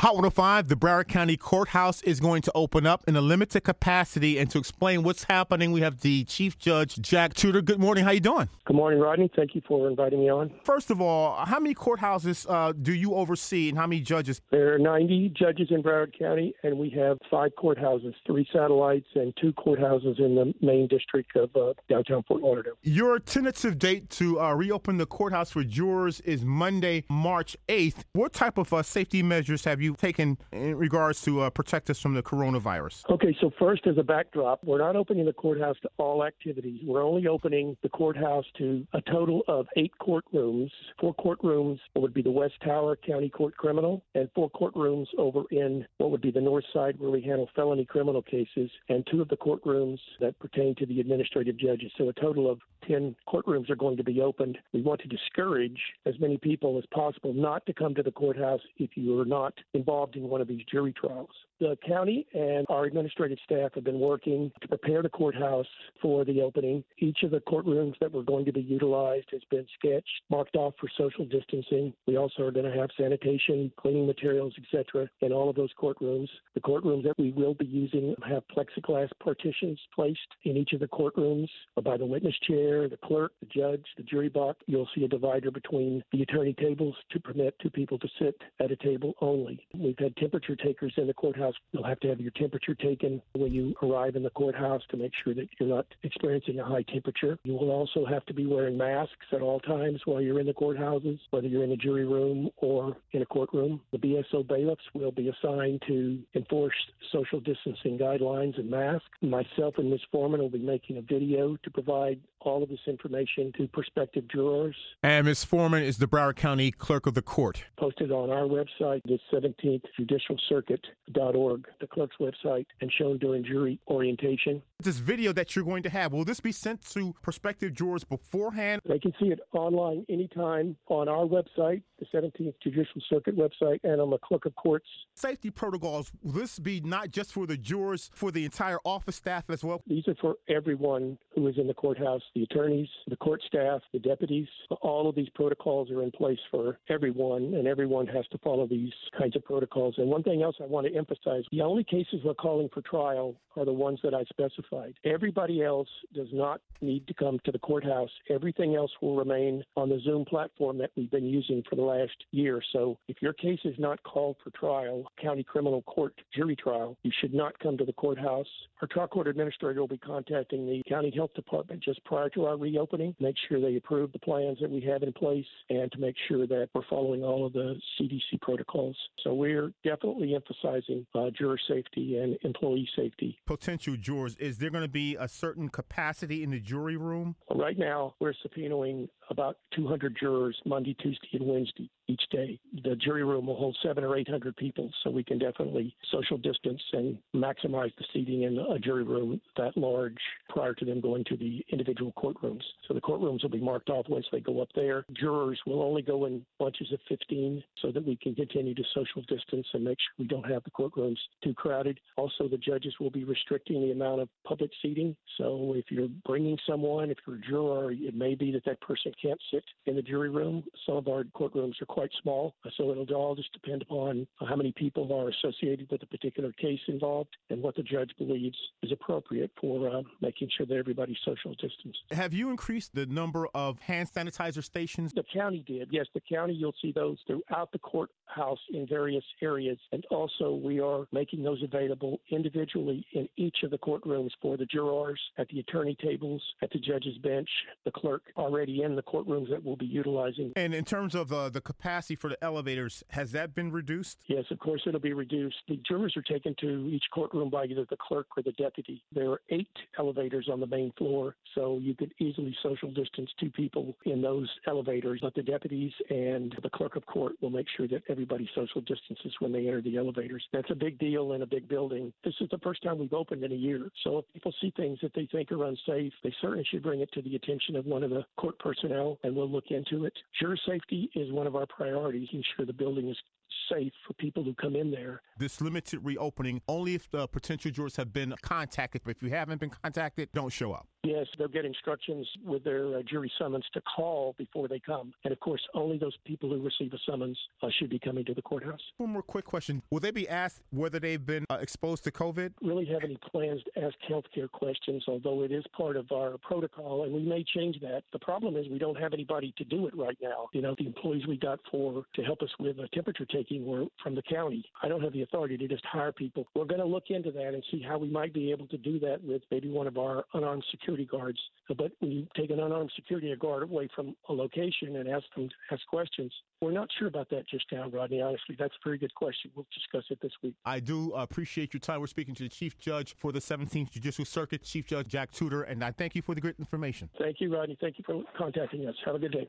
Hot 105, the Broward County Courthouse is going to open up in a limited capacity. And to explain what's happening, we have the Chief Judge, Jack Tuter. Good morning. How you doing? Good morning, Rodney. Thank you for inviting me on. First of all, how many courthouses uh, do you oversee and how many judges? There are 90 judges in Broward County, and we have five courthouses, three satellites, and two courthouses in the main district of uh, downtown Fort Lauderdale. Your tentative date to uh, reopen the courthouse for jurors is Monday, March 8th. What type of uh, safety measures have you taken in regards to uh, protect us from the coronavirus? Okay, so first, as a backdrop, we're not opening the courthouse to all activities. We're only opening the courthouse to a total of eight courtrooms. Four courtrooms would be the West Tower County Court Criminal, and four courtrooms over in what would be the North Side where we handle felony criminal cases, and two of the courtrooms that pertain to the administrative judges. So a total of 10 courtrooms are going to be opened. We want to discourage as many people as possible not to come to the courthouse if you are not involved in one of these jury trials. The county and our administrative staff have been working to prepare the courthouse for the opening. Each of the courtrooms that were going to be utilized has been sketched, marked off for social distancing. We also are going to have sanitation, cleaning materials, etc., in all of those courtrooms. The courtrooms that we will be using have plexiglass partitions placed in each of the courtrooms by the witness chair, the clerk, the judge, the jury box. You'll see a divider between the attorney tables to permit two people to sit at a table only. We've had temperature takers in the courthouse. You'll have to have your temperature taken when you arrive in the courthouse to make sure that you're not experiencing a high temperature. You will also have to be wearing masks at all times while you're in the courthouses, whether you're in a jury room or in a courtroom. The BSO bailiffs will be assigned to enforce social distancing guidelines and masks. Myself and Ms. Forman will be making a video to provide all of this information to prospective jurors. And Ms. Forman is the Broward County Clerk of the Court. Posted on our website, the 17th Judicial Circuit.org, the clerk's website, and shown during jury orientation. This video that you're going to have, will this be sent to prospective jurors beforehand? They can see it online anytime on our website, the 17th Judicial Circuit website, and on the Clerk of Courts. Safety protocols, will this be not just for the jurors, for the entire office staff as well? These are for everyone who is in the courthouse the attorneys, the court staff, the deputies. All of these protocols are in place for everyone, and everyone has to follow these kinds of protocols. And one thing else I want to emphasize the only cases we're calling for trial are the ones that I specified. Everybody else does not need to come to the courthouse. Everything else will remain on the Zoom platform that we've been using for the last year. So if your case is not called for trial, county criminal court jury trial, you should not come to the courthouse. Our trial court administrator will be contacting the county health department just prior to our reopening, make sure they approve the plans that we have in place, and to make sure that we're following all of the CDC protocols. So we're definitely emphasizing uh, juror safety and employee safety. Potential jurors, is there going to be a certain capacity in the jury room? Right now, we're subpoenaing about 200 jurors Monday, Tuesday, and Wednesday each day. The jury room will hold seven or 800 people, so we can definitely social distance and maximize the seating in a jury room that large prior to them going to the individual courtrooms. So the courtrooms will be marked off once they go up there. Jurors will only go in bunches of 15 so that we can continue to social distance and make sure we don't have the courtrooms too crowded. Also, the judges will be restricting the amount of public seating. So if you're bringing someone, if you're a juror, it may be that that person can't sit in the jury room. Some of our courtrooms are quite small, so it'll all just depend upon how many people are associated with a particular case involved and what the judge believes is appropriate for uh, making sure that everybody's social distance. Have you increased the number of hand sanitizer stations? The county did. Yes, the county, you'll see those throughout the courthouse in various areas. And also, we are making those available individually in each of the courtrooms for the jurors, at the attorney tables, at the judge's bench, the clerk already in the courtrooms that we'll be utilizing. And in terms of uh, the capacity for the elevators, has that been reduced? Yes, of course, it'll be reduced. The jurors are taken to each courtroom by either the clerk or the deputy. There are eight elevators on the main floor, so you could easily social distance two people in those elevators. But the deputies and the clerk of court will make sure that everybody social distances when they enter the elevators. That's a big deal in a big building. This is the first time we've opened in a year. So if people see things that they think are unsafe, they certainly should bring it to the attention of one of the court personnel and we'll look into it. Juror safety is one of our priorities, ensure the building is safe for people who come in there. This limited reopening only if the potential jurors have been contacted. But If you haven't been contacted, don't show up. Yes, they'll get instructions with their uh, jury summons to call before they come. And of course, only those people who receive a summons uh, should be coming to the courthouse. One more quick question. Will they be asked whether they've been uh, exposed to COVID? Really have any plans to ask healthcare questions, although it is part of our protocol, and we may change that. The problem is we don't have anybody to do it right now. You know, the employees we got for to help us with a temperature taking were from the county. I don't have the authority to just hire people. We're going to look into that and see how we might be able to do that with maybe one of our unarmed security guards. But when you take an unarmed security guard away from a location and ask them to ask questions, we're not sure about that just now, Rodney. Honestly, that's a very good question. We'll discuss it this week. I do appreciate your time. We're speaking to the Chief Judge for the 17th Judicial Circuit, Chief Judge Jack Tuter, and I thank you for the great information. Thank you, Rodney. Thank you for contacting us. Have a good day.